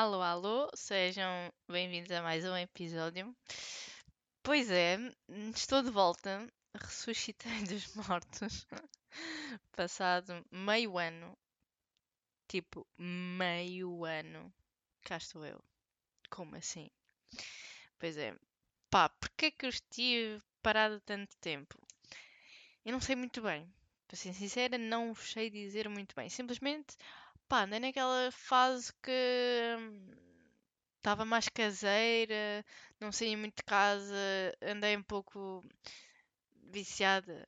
Alô, alô, sejam bem-vindos a mais um episódio. Pois é, estou de volta, ressuscitei dos mortos, passado meio ano, tipo, meio ano, cá estou eu. Como assim? Pois é, pá, porquê é que eu estive parada tanto tempo? Eu não sei muito bem, para ser sincera, não sei dizer muito bem. Simplesmente Pá, andei naquela fase que estava mais caseira, não saía muito de casa, andei um pouco viciada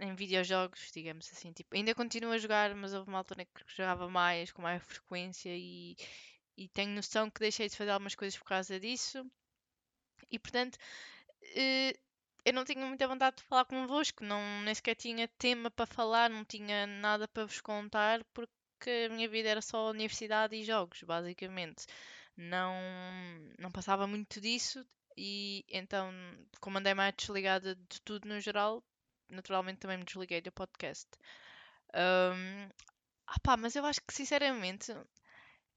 em videojogos, digamos assim. Tipo, ainda continuo a jogar, mas houve uma altura que jogava mais, com mais frequência e, e tenho noção que deixei de fazer algumas coisas por causa disso. E portanto, eh, eu não tinha muita vontade de falar convosco, não, nem sequer tinha tema para falar, não tinha nada para vos contar, porque a minha vida era só universidade e jogos, basicamente. Não, não passava muito disso e então, como andei mais desligada de tudo no geral, naturalmente também me desliguei do podcast. Um, ah pá, mas eu acho que sinceramente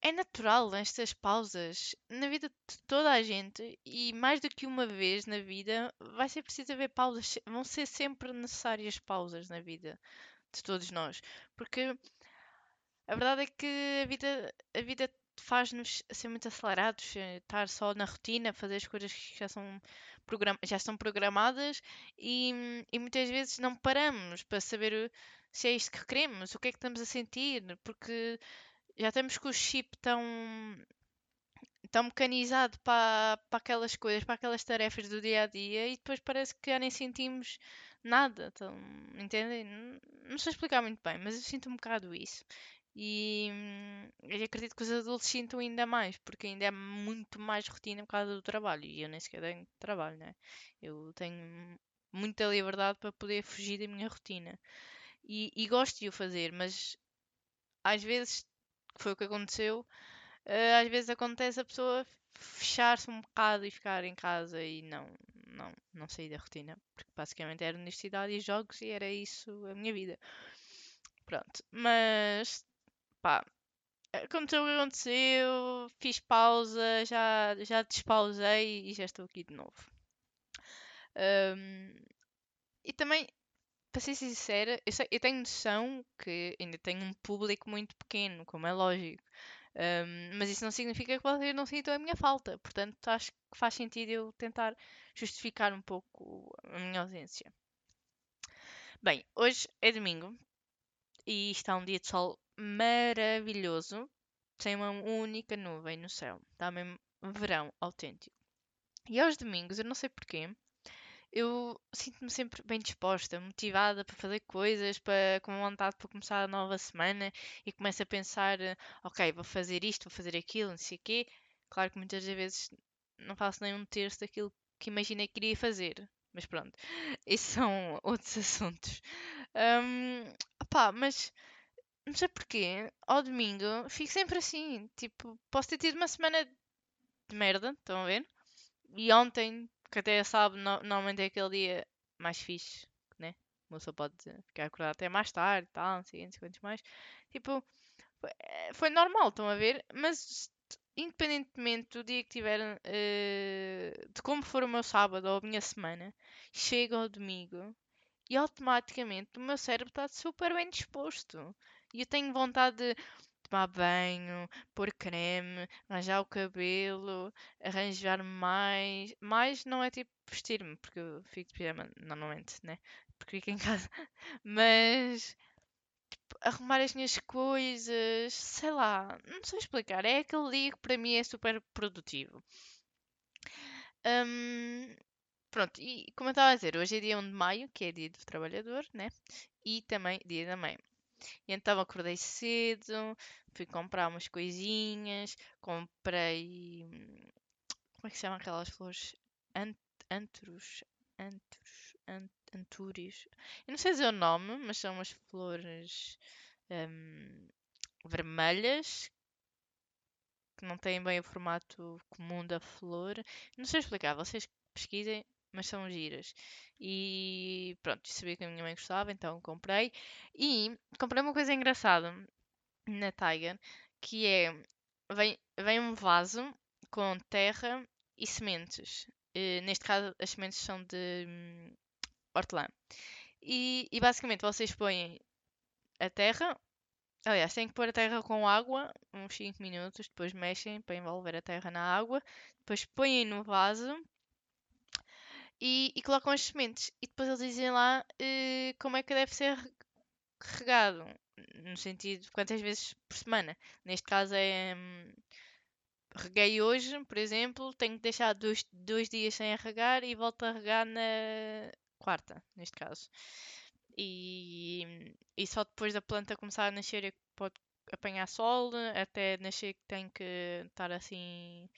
é natural nestas pausas na vida de toda a gente e mais do que uma vez na vida vai ser preciso haver pausas, vão ser sempre necessárias pausas na vida de todos nós, porque a verdade é que a vida, a vida faz-nos ser muito acelerados, eh, estar só na rotina, fazer as coisas que já são já estão programadas e, e muitas vezes não paramos para saber se é isto que queremos, o que é que estamos a sentir, porque já temos com o chip tão, tão mecanizado para, para aquelas coisas, para aquelas tarefas do dia a dia e depois parece que já nem sentimos nada. Então, entendem? Não, não sei explicar muito bem, mas eu sinto um bocado isso. E hum, acredito que os adultos sintam ainda mais, porque ainda é muito mais rotina por causa do trabalho. E eu nem sequer tenho trabalho, né? Eu tenho muita liberdade para poder fugir da minha rotina. E, e gosto de o fazer, mas às vezes foi o que aconteceu, uh, às vezes acontece a pessoa fechar-se um bocado e ficar em casa e não, não, não sair da rotina, porque basicamente era universidade e jogos e era isso a minha vida. Pronto, mas pá, aconteceu o que aconteceu, fiz pausa, já, já despausei e já estou aqui de novo. Um, e também para ser sincera, eu, sei, eu, tenho noção que ainda tenho um público muito pequeno, como é lógico. Um, mas isso não significa que vocês não sintam a minha falta. Portanto, acho que faz sentido eu tentar justificar um pouco a minha ausência. Bem, hoje é domingo e está um dia de sol maravilhoso, sem uma única nuvem no céu. Está mesmo verão autêntico. E aos domingos, eu não sei porquê, eu sinto-me sempre bem disposta, motivada para fazer coisas, para, com vontade para começar a nova semana e começo a pensar, ok, vou fazer isto, vou fazer aquilo, não sei o quê. Claro que muitas vezes não faço nem um terço daquilo que imaginei que iria fazer. Mas pronto, esses são outros assuntos. Um, opá, mas não sei porquê, ao domingo fico sempre assim. Tipo, posso ter tido uma semana de merda, estão a ver? E ontem que até sabe, no, normalmente é aquele dia mais fixe, né? Uma pessoa pode ficar acordada até mais tarde tal, não sei, não sei quantos mais. Tipo, foi, eh, foi normal, estão a ver? Mas independentemente do dia que tiver, uh, de como for o meu sábado ou a minha semana, chega ao domingo e automaticamente o meu cérebro está super bem disposto. E eu tenho vontade de tomar banho, pôr creme, arranjar o cabelo, arranjar mais. Mais não é tipo vestir-me, porque eu fico de pijama normalmente, né? Porque fico em casa. Mas. Tipo, arrumar as minhas coisas, sei lá, não sei explicar. É aquele dia que para mim é super produtivo. Um, pronto, e como eu estava a dizer, hoje é dia 1 de maio, que é dia do trabalhador, né? E também dia da mãe. E então acordei cedo, fui comprar umas coisinhas, comprei. Como é que se chama aquelas flores? Ant, antros. Antros. Ant, antúrios. Eu não sei dizer o nome, mas são umas flores um, vermelhas que não têm bem o formato comum da flor. Não sei explicar, vocês pesquisem, mas são giras. E pronto, sabia que a minha mãe gostava, então comprei. E comprei uma coisa engraçada na Tiger, que é vem, vem um vaso com terra e sementes. Uh, neste caso, as sementes são de hum, hortelã. E, e basicamente vocês põem a terra. Aliás, têm que pôr a terra com água uns 5 minutos, depois mexem para envolver a terra na água, depois põem no vaso e, e colocam as sementes. E depois eles dizem lá uh, como é que deve ser regado. No sentido quantas vezes por semana. Neste caso é. Hum, reguei hoje, por exemplo, tenho que deixar dois, dois dias sem regar e volto a regar na quarta, neste caso. E, e só depois da planta começar a nascer é que pode apanhar sol, até nascer que tem que estar assim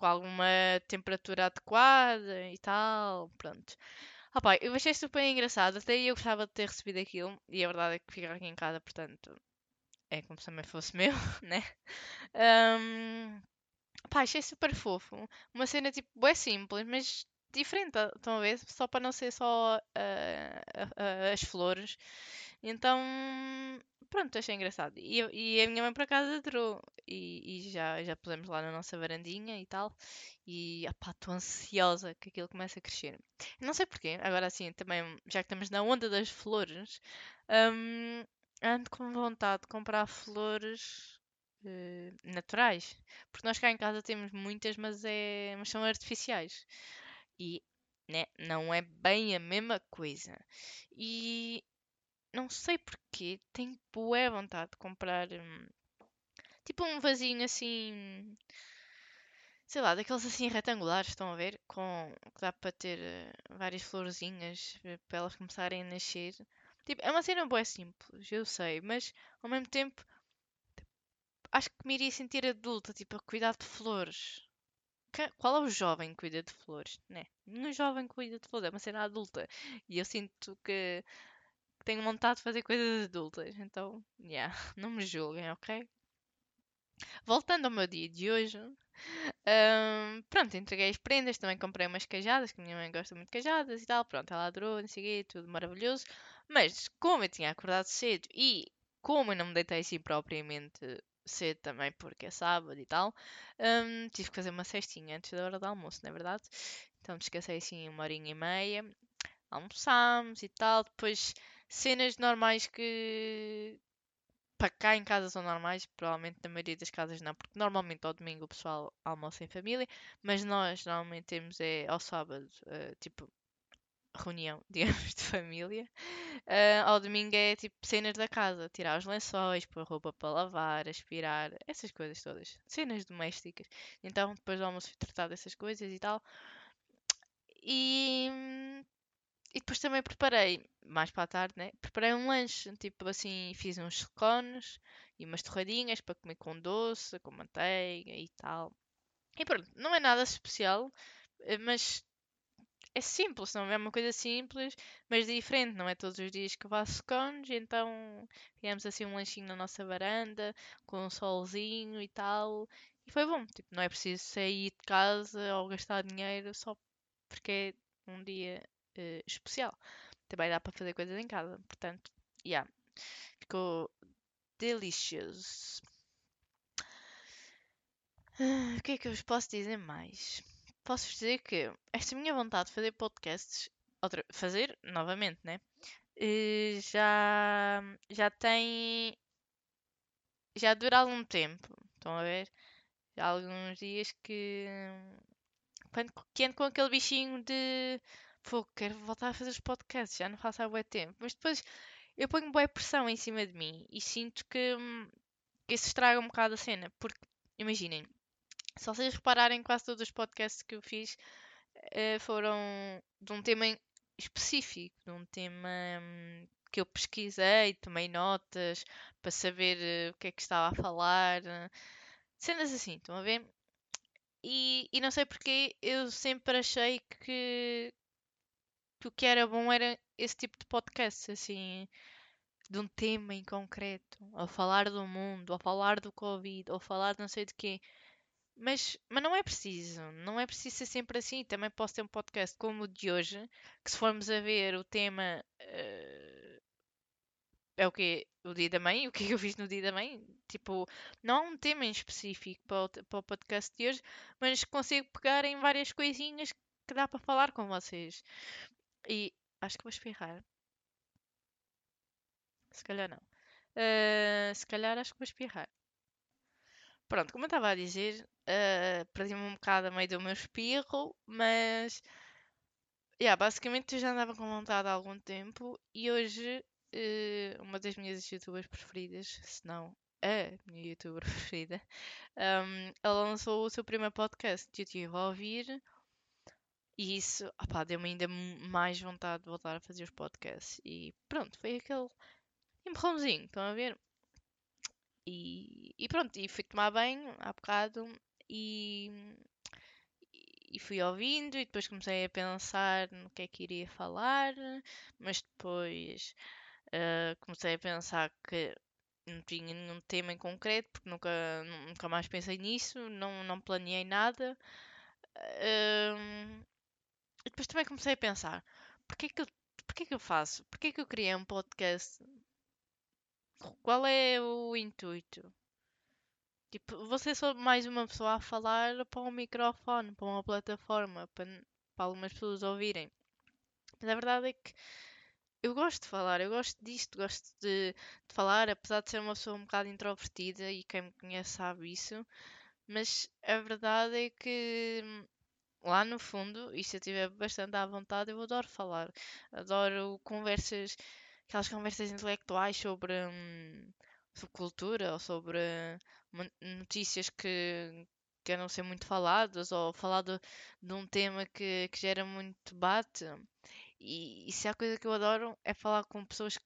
com alguma temperatura adequada e tal, pronto. Ah, eu achei super engraçado, até eu gostava de ter recebido aquilo, e a verdade é que fica aqui em casa, portanto, é como se também fosse meu, né? Um, pá, achei super fofo. Uma cena tipo, é simples, mas diferente, estão a ver? Só para não ser só uh, uh, as flores. Então, pronto, achei engraçado. E, e a minha mãe por acaso adorou. E, e, já, já pusemos lá na nossa varandinha e tal. E estou ansiosa que aquilo comece a crescer. Não sei porquê, agora assim, também, já que estamos na onda das flores, um, ando com vontade de comprar flores uh, naturais. Porque nós cá em casa temos muitas, mas, é, mas são artificiais. E né, não é bem a mesma coisa. E não sei porquê, tenho boa vontade de comprar hum, tipo um vasinho assim, sei lá, daqueles assim retangulares, estão a ver? Com que dá para ter uh, várias florzinhas uh, para elas começarem a nascer. Tipo, é uma cena boa simples, eu sei, mas ao mesmo tempo acho que me iria sentir adulta, tipo, a cuidar de flores. Qual é o jovem que cuida de flores? Né? Nenhum jovem cuida de flores, é uma cena adulta. E eu sinto que tenho vontade de fazer coisas adultas. Então, yeah, não me julguem, ok? Voltando ao meu dia de hoje. Um, pronto, entreguei as prendas, também comprei umas cajadas, que minha mãe gosta muito de cajadas e tal. Pronto, ela adorou, não sei quê, tudo maravilhoso. Mas como eu tinha acordado cedo e como eu não me deitei assim propriamente cedo também, porque é sábado e tal, um, tive que fazer uma cestinha antes da hora do almoço, não é verdade? Então descansei assim uma horinha e meia, almoçámos e tal, depois cenas normais que para cá em casa são normais, provavelmente na maioria das casas não, porque normalmente ao domingo o pessoal almoça em família, mas nós normalmente temos é ao sábado, uh, tipo reunião, digamos, de família. Uh, ao domingo é tipo cenas da casa, tirar os lençóis, pôr roupa para lavar, aspirar, essas coisas todas, cenas domésticas. Então depois do almoço tratar dessas coisas e tal. E depois também preparei, mais para a tarde, né? Preparei um lanche, tipo assim, fiz uns cones e umas torradinhas para comer com doce, com manteiga e tal. E pronto, não é nada especial, eh, mas é simples, não é uma coisa simples, mas diferente, não é todos os dias que faço cones, então fizemos assim um lanchinho na nossa varanda, com um solzinho e tal. E foi bom, tipo, não é preciso sair de casa ou gastar dinheiro só porque é um dia uh, especial. Também dá para fazer coisas em casa. Portanto, yeah, ficou delicioso. Uh, o que é que eu vos posso dizer mais? Posso dizer que esta minha vontade de fazer podcasts, outra, fazer novamente, né? Uh, já, já tem. Já dura algum tempo. Estão a ver? Já há alguns dias que. Quando, que ando com aquele bichinho de Pô, quero voltar a fazer os podcasts, já não faço há bué tempo. Mas depois eu ponho boa pressão em cima de mim e sinto que, hum, que isso estraga um bocado a cena. Porque, imaginem, se vocês repararem, quase todos os podcasts que eu fiz uh, foram de um tema específico, de um tema um, que eu pesquisei, tomei notas para saber uh, o que é que estava a falar. Uh, cenas assim, estão a ver? E, e não sei porque eu sempre achei que, que o que era bom era esse tipo de podcast, assim, de um tema em concreto, ou falar do mundo, ou falar do Covid, ou falar de não sei de quê. Mas, mas não é preciso, não é preciso ser sempre assim. Também posso ter um podcast como o de hoje, que se formos a ver o tema uh, é o que o dia da mãe, o que é que eu fiz no dia da mãe. Tipo, não há um tema em específico para o, para o podcast de hoje, mas consigo pegar em várias coisinhas que dá para falar com vocês. E acho que vou espirrar. Se calhar não. Uh, se calhar acho que vou espirrar. Pronto, como eu estava a dizer, uh, perdi-me um bocado a meio do meu espirro, mas yeah, basicamente eu já andava com vontade há algum tempo e hoje uh, uma das minhas youtubers preferidas, se não a minha youtuber preferida, um, ela lançou o seu primeiro podcast que eu estive a ouvir e isso deu-me ainda mais vontade de voltar a fazer os podcasts. E pronto, foi aquele empurrãozinho, estão a ver? E, e pronto, e fui tomar banho há bocado e, e fui ouvindo e depois comecei a pensar no que é que iria falar, mas depois uh, comecei a pensar que não tinha nenhum tema em concreto, porque nunca, nunca mais pensei nisso, não, não planeei nada. Uh, e depois também comecei a pensar, porquê que eu, porquê que eu faço? Porquê que eu criei um podcast? Qual é o intuito? Tipo, você só mais uma pessoa a falar para um microfone, para uma plataforma, para, para algumas pessoas ouvirem. Mas a verdade é que eu gosto de falar, eu gosto disto, gosto de, de, falar, apesar de ser uma pessoa um bocado introvertida e quem me conhece sabe isso. Mas a verdade é que lá no fundo, e se eu estiver bastante à vontade, eu adoro falar. Adoro conversas, aquelas conversas intelectuais sobre, hum, sobre cultura ou sobre notícias que queiram ser muito faladas ou falar de, de um tema que, que gera muito debate. E, e se há coisa que eu adoro é falar com pessoas que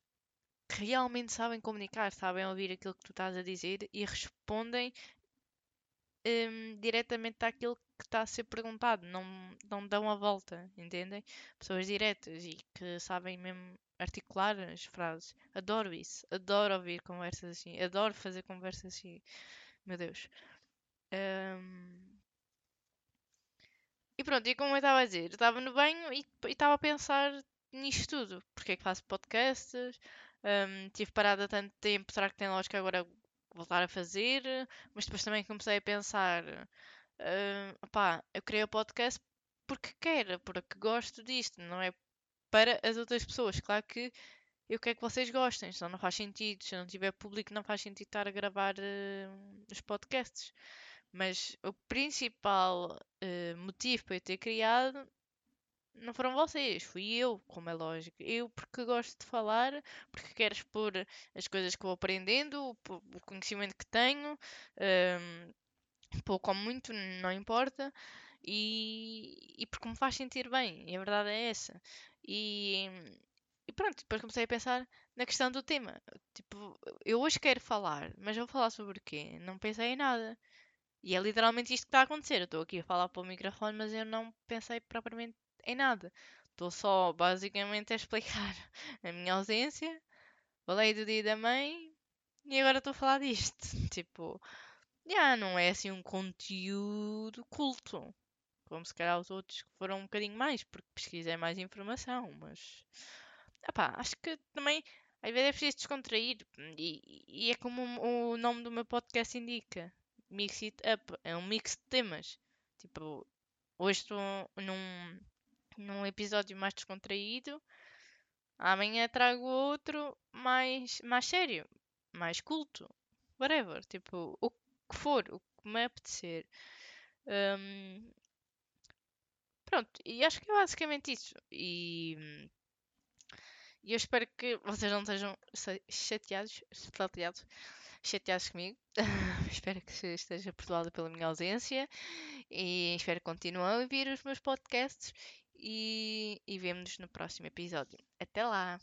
realmente sabem comunicar, sabem ouvir aquilo que tu estás a dizer e respondem um, diretamente àquilo que está a ser perguntado, não, não dão a volta, entendem? Pessoas diretas e que sabem mesmo articular as frases. Adoro isso, adoro ouvir conversas assim, adoro fazer conversas assim. Meu Deus. Um, e pronto, e como eu estava a dizer, eu estava no banho e estava a pensar nisto tudo. Porque é que faço podcasts? Um, tive parada tanto tempo, será que tem lógica agora voltar a fazer? Mas depois também comecei a pensar, uh, eu criei o podcast porque quero, porque gosto disto, não é para as outras pessoas. Claro que eu quero que vocês gostem, senão não faz sentido. Se não tiver público, não faz sentido estar a gravar uh, os podcasts. Mas o principal uh, motivo para eu ter criado não foram vocês, fui eu, como é lógico. Eu porque gosto de falar, porque quero expor as coisas que vou aprendendo, o, conhecimento que tenho, pouco ou muito, não importa, e, e porque me faz sentir bem, e a verdade é essa. E, e pronto, depois comecei a pensar na questão do tema. Tipo, eu hoje quero falar, mas vou falar sobre o quê? Não pensei em nada. E é literalmente isto que está a acontecer. Eu estou aqui a falar para o microfone, mas eu não pensei propriamente em nada. Estou só basicamente a explicar a minha ausência. Falei do dia da mãe e agora estou a falar disto. Tipo, já não é assim um conteúdo culto. Como se calhar os outros que foram um bocadinho mais, porque pesquisei mais informação, mas. Epá, acho que também às vezes é preciso descontrair. E, e é como o nome do meu podcast indica. Mix It Up. É um mix de temas. Tipo, hoje estou num, num episódio mais descontraído. Amanhã trago outro mais, mais sério, mais culto. Whatever. Tipo, o que for, o que me apetecer. Um, pronto, e acho que é basicamente isso. E, e eu espero que vocês não estejam chateados, chateados chateados comigo. espero que esteja perdoada pela minha ausência e espero que continuem a ouvir os meus podcasts e, e vemo-nos no próximo episódio. Até lá!